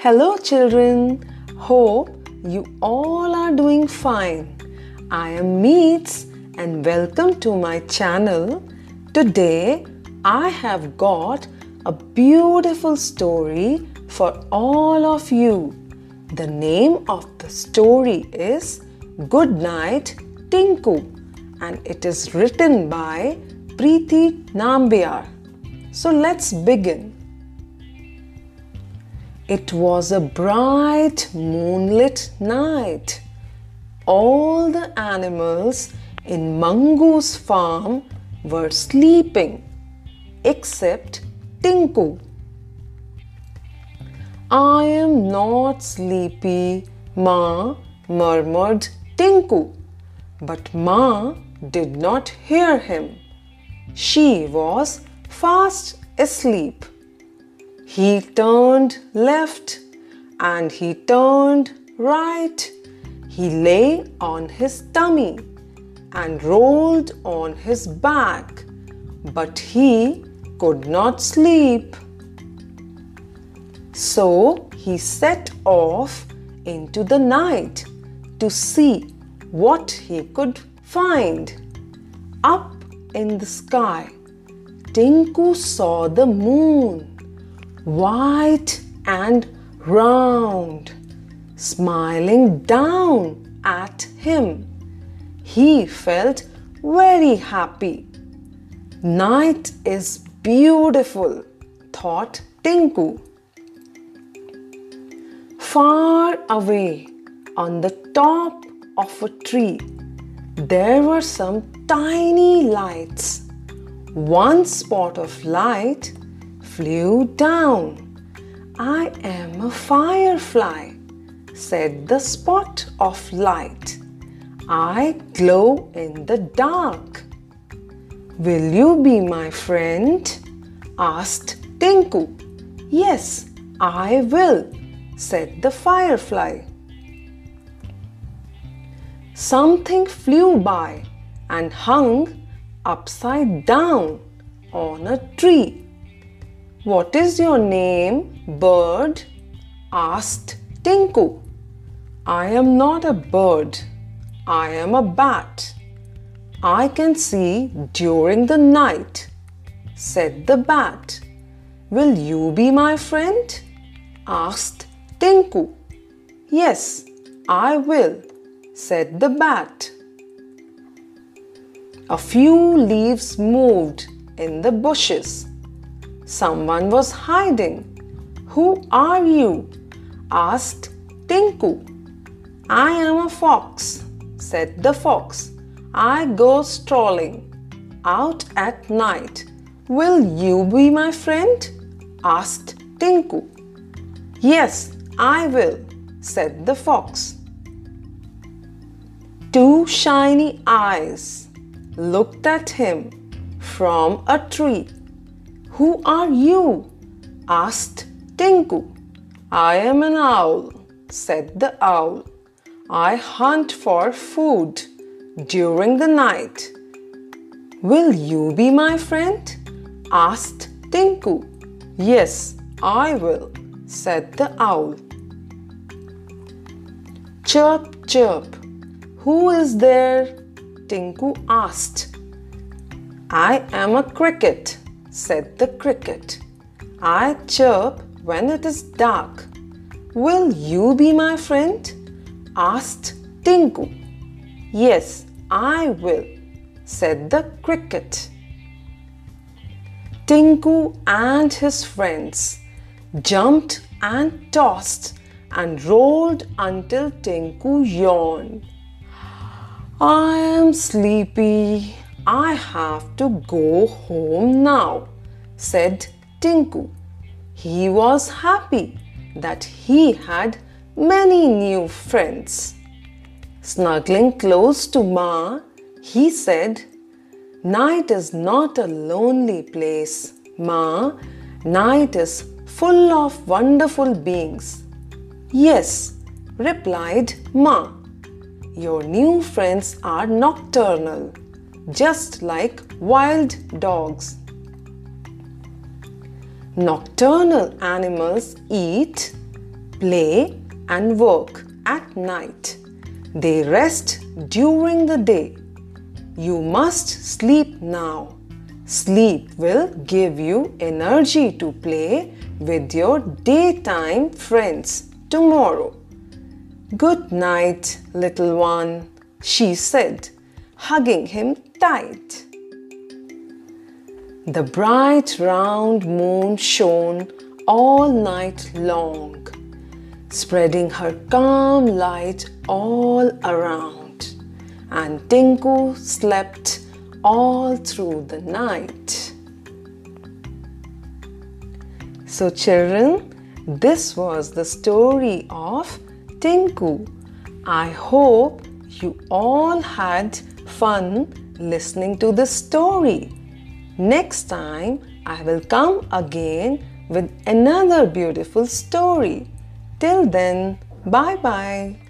Hello, children. Hope you all are doing fine. I am Meets and welcome to my channel. Today, I have got a beautiful story for all of you. The name of the story is Good Night Tinkoo and it is written by Preeti Nambiar. So let's begin. It was a bright moonlit night. All the animals in Mangu's farm were sleeping except Tinkoo. I am not sleepy, Ma, murmured Tinkoo. But Ma did not hear him. She was fast asleep. He turned left and he turned right. He lay on his tummy and rolled on his back, but he could not sleep. So he set off into the night to see what he could find. Up in the sky, Tinkoo saw the moon white and round, smiling down at him. He felt very happy. Night is beautiful, thought Tinkoo. Far away on the top of a tree, there were some tiny lights. One spot of light flew down. I am a firefly, said the spot of light. I glow in the dark. Will you be my friend? asked Tinkoo. Yes, I will, said the firefly. Something flew by and hung upside down on a tree. What is your name, bird? asked Tinkoo. I am not a bird. I am a bat. I can see during the night, said the bat. Will you be my friend? asked Tinkoo. Yes, I will, said the bat. A few leaves moved in the bushes. Someone was hiding. Who are you? asked Tinkoo. I am a fox, said the fox. I go strolling out at night. Will you be my friend? asked Tinkoo. Yes, I will, said the fox. Two shiny eyes looked at him from a tree. Who are you? asked Tinkoo. I am an owl, said the owl. I hunt for food during the night. Will you be my friend? asked Tinkoo. Yes, I will, said the owl. Chirp, chirp. Who is there? Tinkoo asked. I am a cricket, said the cricket. I chirp when it is dark. Will you be my friend? asked Tinkoo. Yes, I will, said the cricket. Tinkoo and his friends jumped and tossed and rolled until Tinku yawned. I am sleepy, I have to go home now, said Tinkoo. He was happy that he had many new friends. Snuggling close to Ma, he said, Night is not a lonely place, Ma. Night is full of wonderful beings. Yes, replied Ma. Your new friends are nocturnal just like wild dogs. Nocturnal animals eat play and work at night. They rest during the day. You must sleep now. Sleep will give you energy to play with your daytime friends tomorrow. Good night, little one, she said, hugging him tight. The bright round moon shone all night long, spreading her calm light all around, and Tinkoo slept all through the night. So, children, this was the story of Tinku. I hope you all had fun listening to the story. Next time, I will come again with another beautiful story. Till then, bye bye.